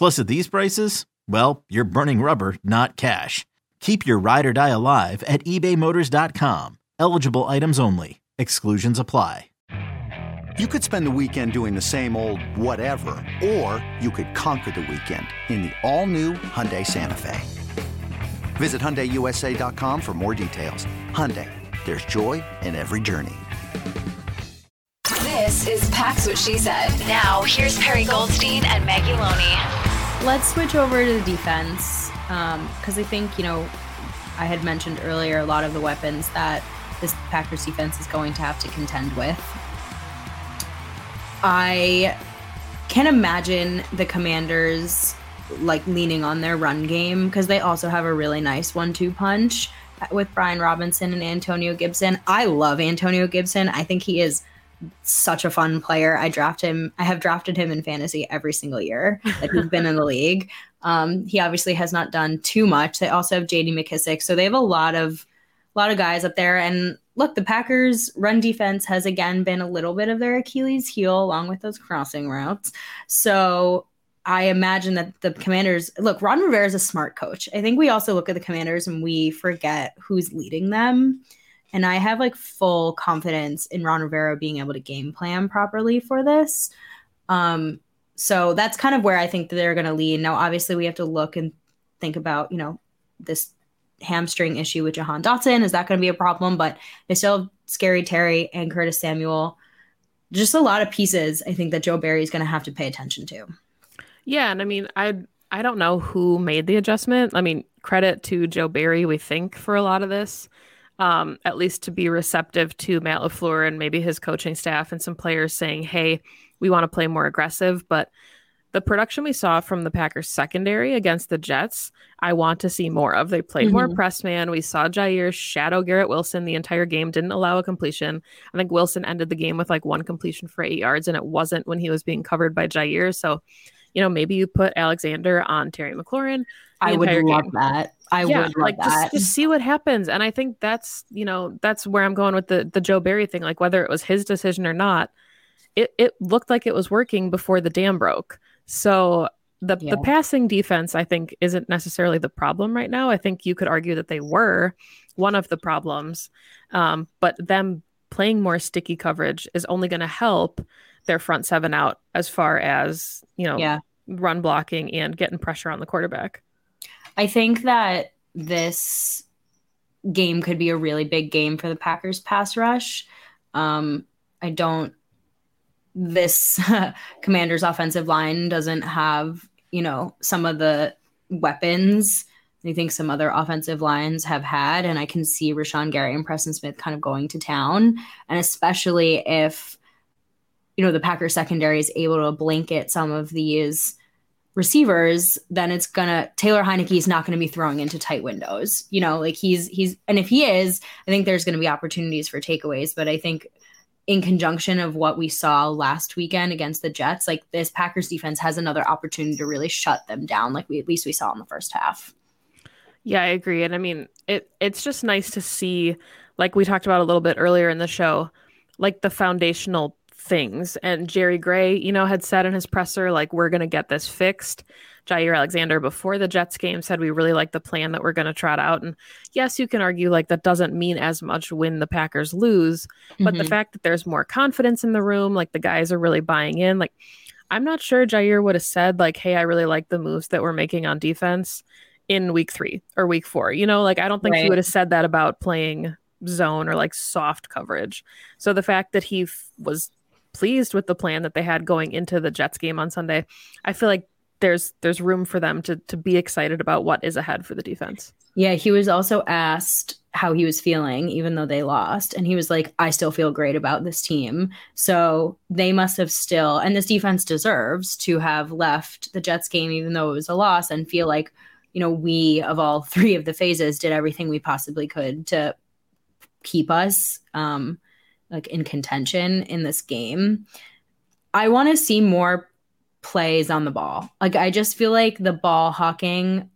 Plus, at these prices, well, you're burning rubber, not cash. Keep your ride or die alive at ebaymotors.com. Eligible items only. Exclusions apply. You could spend the weekend doing the same old whatever, or you could conquer the weekend in the all-new Hyundai Santa Fe. Visit HyundaiUSA.com for more details. Hyundai, there's joy in every journey. This is Pax What She Said. Now, here's Perry Goldstein and Maggie Loney. Let's switch over to the defense because um, I think, you know, I had mentioned earlier a lot of the weapons that this Packers defense is going to have to contend with. I can imagine the commanders like leaning on their run game because they also have a really nice one two punch with Brian Robinson and Antonio Gibson. I love Antonio Gibson. I think he is such a fun player. I draft him. I have drafted him in fantasy every single year that he's been in the league. Um, he obviously has not done too much. They also have J.D. McKissic, so they have a lot of a lot of guys up there. And look, the Packers' run defense has again been a little bit of their Achilles heel, along with those crossing routes. So I imagine that the Commanders look. Ron Rivera is a smart coach. I think we also look at the Commanders and we forget who's leading them. And I have like full confidence in Ron Rivera being able to game plan properly for this. Um, so that's kind of where I think they're going to lead. Now, obviously, we have to look and think about, you know, this hamstring issue with Jahan Dotson. Is that going to be a problem? But they still have Scary Terry and Curtis Samuel. Just a lot of pieces I think that Joe Barry is going to have to pay attention to. Yeah. And I mean, I I don't know who made the adjustment. I mean, credit to Joe Barry, we think, for a lot of this. Um, at least to be receptive to Matt LaFleur and maybe his coaching staff and some players saying, hey, we want to play more aggressive. But the production we saw from the Packers secondary against the Jets, I want to see more of. They played mm-hmm. more press man. We saw Jaire shadow Garrett Wilson the entire game, didn't allow a completion. I think Wilson ended the game with like one completion for eight yards, and it wasn't when he was being covered by Jaire. So, you know, maybe you put Alexander on Terry McLaurin. I would love game. that. I yeah, would like that. Just, just see what happens. And I think that's, you know, that's where I'm going with the the Joe Barry thing. Like whether it was his decision or not, it, it looked like it was working before the dam broke. So the yeah. the passing defense, I think, isn't necessarily the problem right now. I think you could argue that they were one of the problems, um, but them playing more sticky coverage is only going to help their front seven out as far as you know, yeah. run blocking and getting pressure on the quarterback. I think that this game could be a really big game for the Packers pass rush. Um, I don't this commander's offensive line doesn't have, you know, some of the weapons I think some other offensive lines have had. And I can see Rashan Gary and Preston Smith kind of going to town. And especially if, you know, the Packers secondary is able to blanket some of these receivers, then it's gonna Taylor Heinicke is not gonna be throwing into tight windows. You know, like he's he's and if he is, I think there's gonna be opportunities for takeaways. But I think in conjunction of what we saw last weekend against the Jets, like this Packers defense has another opportunity to really shut them down, like we at least we saw in the first half. Yeah, I agree. And I mean, it it's just nice to see like we talked about a little bit earlier in the show, like the foundational things. And Jerry Gray, you know, had said in his presser, like, we're going to get this fixed. Jaire Alexander before the Jets game said we really like the plan that we're going to trot out. And yes, you can argue like that doesn't mean as much when the Packers lose, but mm-hmm. the fact that there's more confidence in the room, like the guys are really buying in, like I'm not sure Jaire would have said like, "Hey, I really like the moves that we're making on defense." in week three or week four. You know, like I don't think right. he would have said that about playing zone or like soft coverage. So the fact that he f- was pleased with the plan that they had going into the Jets game on Sunday, I feel like there's there's room for them to to be excited about what is ahead for the defense. Yeah, he was also asked how he was feeling even though they lost and he was like I still feel great about this team. So they must have still and this defense deserves to have left the Jets game even though it was a loss and feel like you know we of all three of the phases did everything we possibly could to keep us um like in contention in this game. I want to see more plays on the ball. Like I just feel like the ball hawking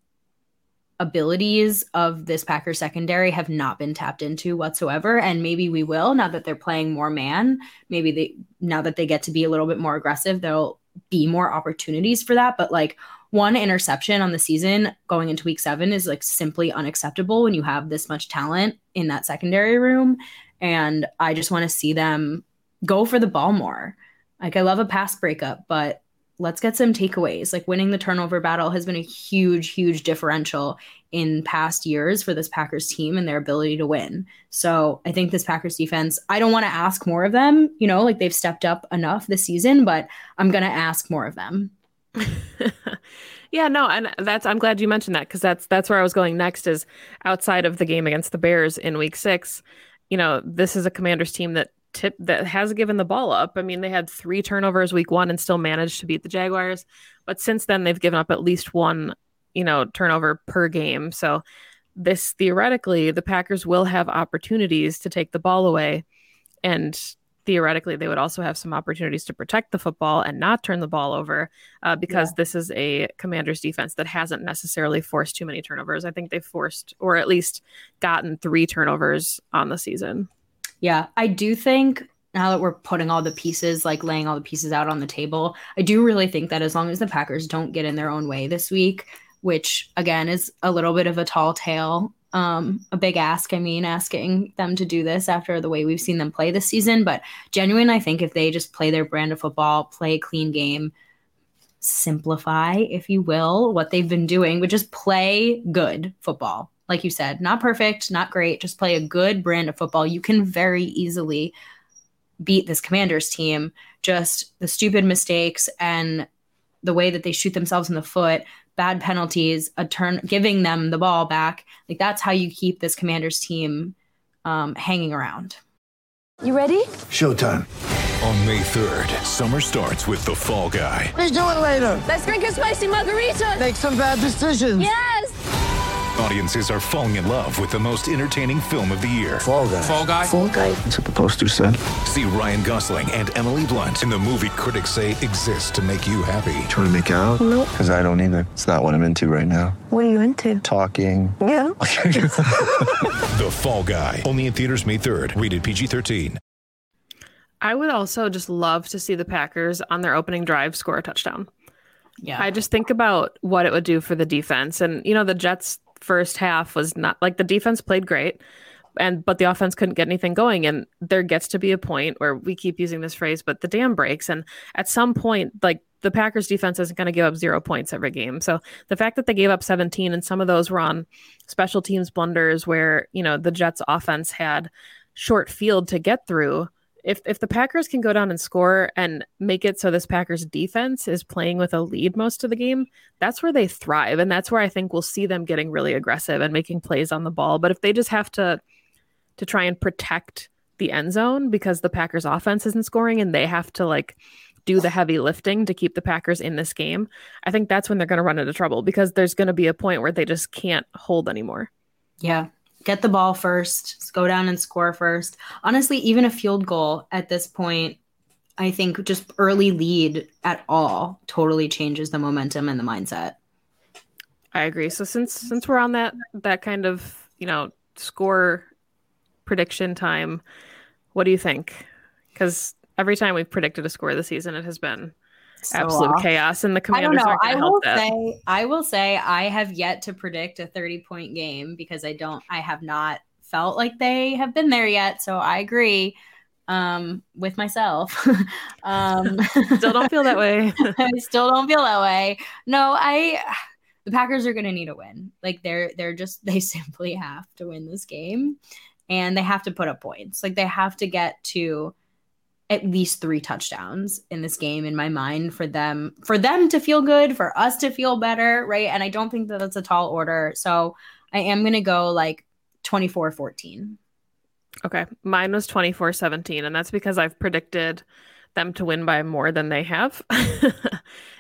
abilities of this Packer secondary have not been tapped into whatsoever and maybe we will now that they're playing more man. Maybe they now that they get to be a little bit more aggressive, there'll be more opportunities for that, but like one interception on the season going into week 7 is like simply unacceptable when you have this much talent in that secondary room and I just want to see them go for the ball more. Like I love a pass breakup, but let's get some takeaways. Like winning the turnover battle has been a huge, huge differential in past years for this Packers team and their ability to win. So I think this Packers defense, I don't want to ask more of them, you know, like they've stepped up enough this season, but I'm going to ask more of them. yeah, no, and that's I'm glad you mentioned that because that's that's where I was going next is outside of the game against the Bears in week 6. You know, this is a Commanders team that tip that has given the ball up. I mean, they had three turnovers week one and still managed to beat the Jaguars. But since then, they've given up at least one, you know, turnover per game. So this theoretically, the Packers will have opportunities to take the ball away. And theoretically, they would also have some opportunities to protect the football and not turn the ball over uh, because yeah. this is a commander's defense that hasn't necessarily forced too many turnovers. I think they've forced, or at least gotten three turnovers on the season. Yeah, I do think now that we're putting all the pieces, like laying all the pieces out on the table, I do really think that as long as the Packers don't get in their own way this week, which again is a little bit of a tall tale, um, a big ask. I mean, asking them to do this after the way we've seen them play this season, but genuine, I think if they just play their brand of football, play a clean game, simplify, if you will, what they've been doing, but just play good football like you said, not perfect, not great, just play a good brand of football. You can very easily beat this Commanders team. Just the stupid mistakes and the way that they shoot themselves in the foot, bad penalties, a turn, giving them the ball back. Like that's how you keep this Commanders team um, hanging around. You ready? Showtime. On May 3rd, summer starts with The Fall Guy. Let's do it later. Let's drink a spicy margarita. Make some bad decisions. Yes. Audiences are falling in love with the most entertaining film of the year. Fall guy. Fall guy. Fall guy. That's what the poster said. See Ryan Gosling and Emily Blunt in the movie critics say exists to make you happy. Trying to make it out? Nope. Because I don't either. It's not what I'm into right now. What are you into? Talking. Yeah. the Fall Guy. Only in theaters May 3rd. Rated PG-13. I would also just love to see the Packers on their opening drive score a touchdown. Yeah. I just think about what it would do for the defense. And, you know, the Jets first half was not like the defense played great and but the offense couldn't get anything going and there gets to be a point where we keep using this phrase but the dam breaks and at some point like the Packers defense isn't going to give up 0 points every game. So the fact that they gave up 17 and some of those were on special teams blunders where, you know, the Jets offense had short field to get through if if the Packers can go down and score and make it so this Packers defense is playing with a lead most of the game, that's where they thrive and that's where I think we'll see them getting really aggressive and making plays on the ball. But if they just have to to try and protect the end zone because the Packers offense isn't scoring and they have to like do the heavy lifting to keep the Packers in this game, I think that's when they're going to run into trouble because there's going to be a point where they just can't hold anymore. Yeah get the ball first, go down and score first. Honestly, even a field goal at this point, I think just early lead at all totally changes the momentum and the mindset. I agree. So since since we're on that that kind of, you know, score prediction time. What do you think? Because every time we've predicted a score this season, it has been So absolute off. chaos, and the commanders I don't know. I will say I will say I have yet to predict a 30 point game because I don't I have not felt like they have been there yet. So I agree um with myself. um Still don't feel that way. I still don't feel that way. No, I the Packers are going to need a win. Like they're they're just they simply have to win this game and they have to put up points. Like they have to get to at least 3 touchdowns in this game in my mind for them for them to feel good, for us to feel better, right? And I don't think that that's a tall order. So I am going to go like 24-14. Okay. Mine was 24 17, and that's because I've predicted them to win by more than they have. and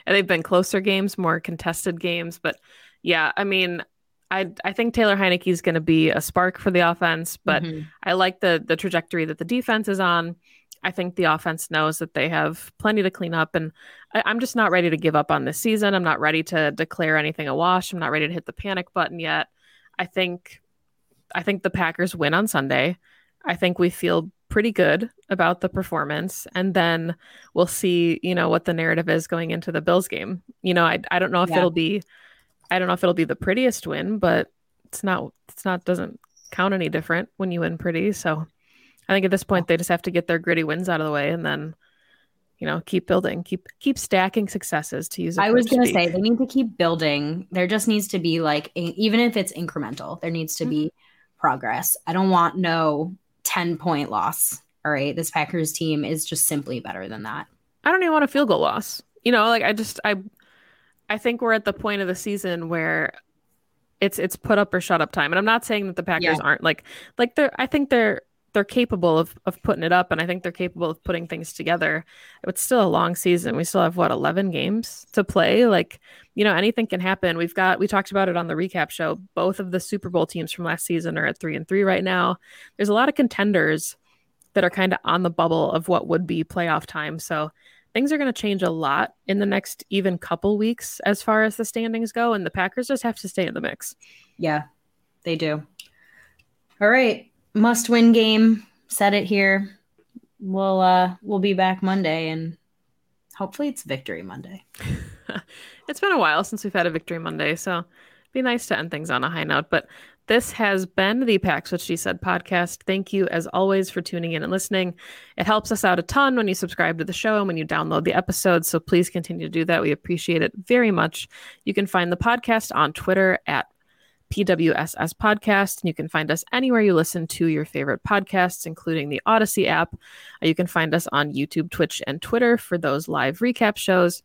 they've been closer games, more contested games. But yeah, I mean, I I think Taylor Heinicke is going to be a spark for the offense, but Mhm. I like the the trajectory that the defense is on. I think the offense knows that they have plenty to clean up, and I, I'm just not ready to give up on this season. I'm not ready to declare anything a wash. I'm not ready to hit the panic button yet. I think, I think the Packers win on Sunday. I think we feel pretty good about the performance, and then we'll see, you know, what the narrative is going into the Bills game. You know, I I don't know if Yeah. it'll be, I don't know if it'll be the prettiest win, but it's not. It's not doesn't count any different when you win pretty. So I think at this point oh. they just have to get their gritty wins out of the way and then you know keep building keep keep stacking successes to use I was going to say they need to keep building. There just needs to be like even if it's incremental, there needs to be mm-hmm. progress. I don't want no 10 point loss. All right, this Packers team is just simply better than that. I don't even want a field goal loss. You know, like I just I I think we're at the point of the season where it's it's put up or shut up time. And I'm not saying that the Packers Yeah. aren't like like they're I think they're they're capable of of putting it up and I think they're capable of putting things together. It's still a long season. We still have what 11 games to play. Like, you know, anything can happen. We've got we talked about it on the recap show. Both of the Super Bowl teams from last season are at 3 and 3 right now. There's a lot of contenders that are kind of on the bubble of what would be playoff time. So things are going to change a lot in the next even couple weeks as far as the standings go. And the Packers just have to stay in the mix. Yeah, they do. All right, must win game. Set it here. We'll uh we'll be back Monday and hopefully it's victory Monday. it's been a while since we've had a victory Monday, so be nice to end things on a high note. But this has been the Pax What She Said podcast. Thank you, as always, for tuning in and listening. It helps us out a ton when you subscribe to the show and when you download the episodes. So please continue to do that. We appreciate it very much. You can find the podcast on Twitter at PWSS Podcast. And you can find us anywhere you listen to your favorite podcasts, including the Odyssey app. Uh, You can find us on YouTube, Twitch, and Twitter for those live recap shows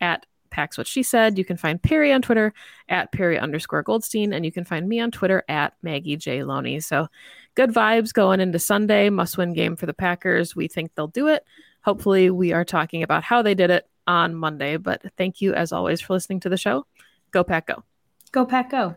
at Pax What She Said. You can find Perry on Twitter at Perry underscore Goldstein, and you can find me on Twitter at Maggie J. Loney. So good vibes going into Sunday. Must win game for the Packers. We think they'll do it. Hopefully, we are talking about how they did it on Monday. But thank you, as always, for listening to the show. Go Pack Go. Go Pack Go.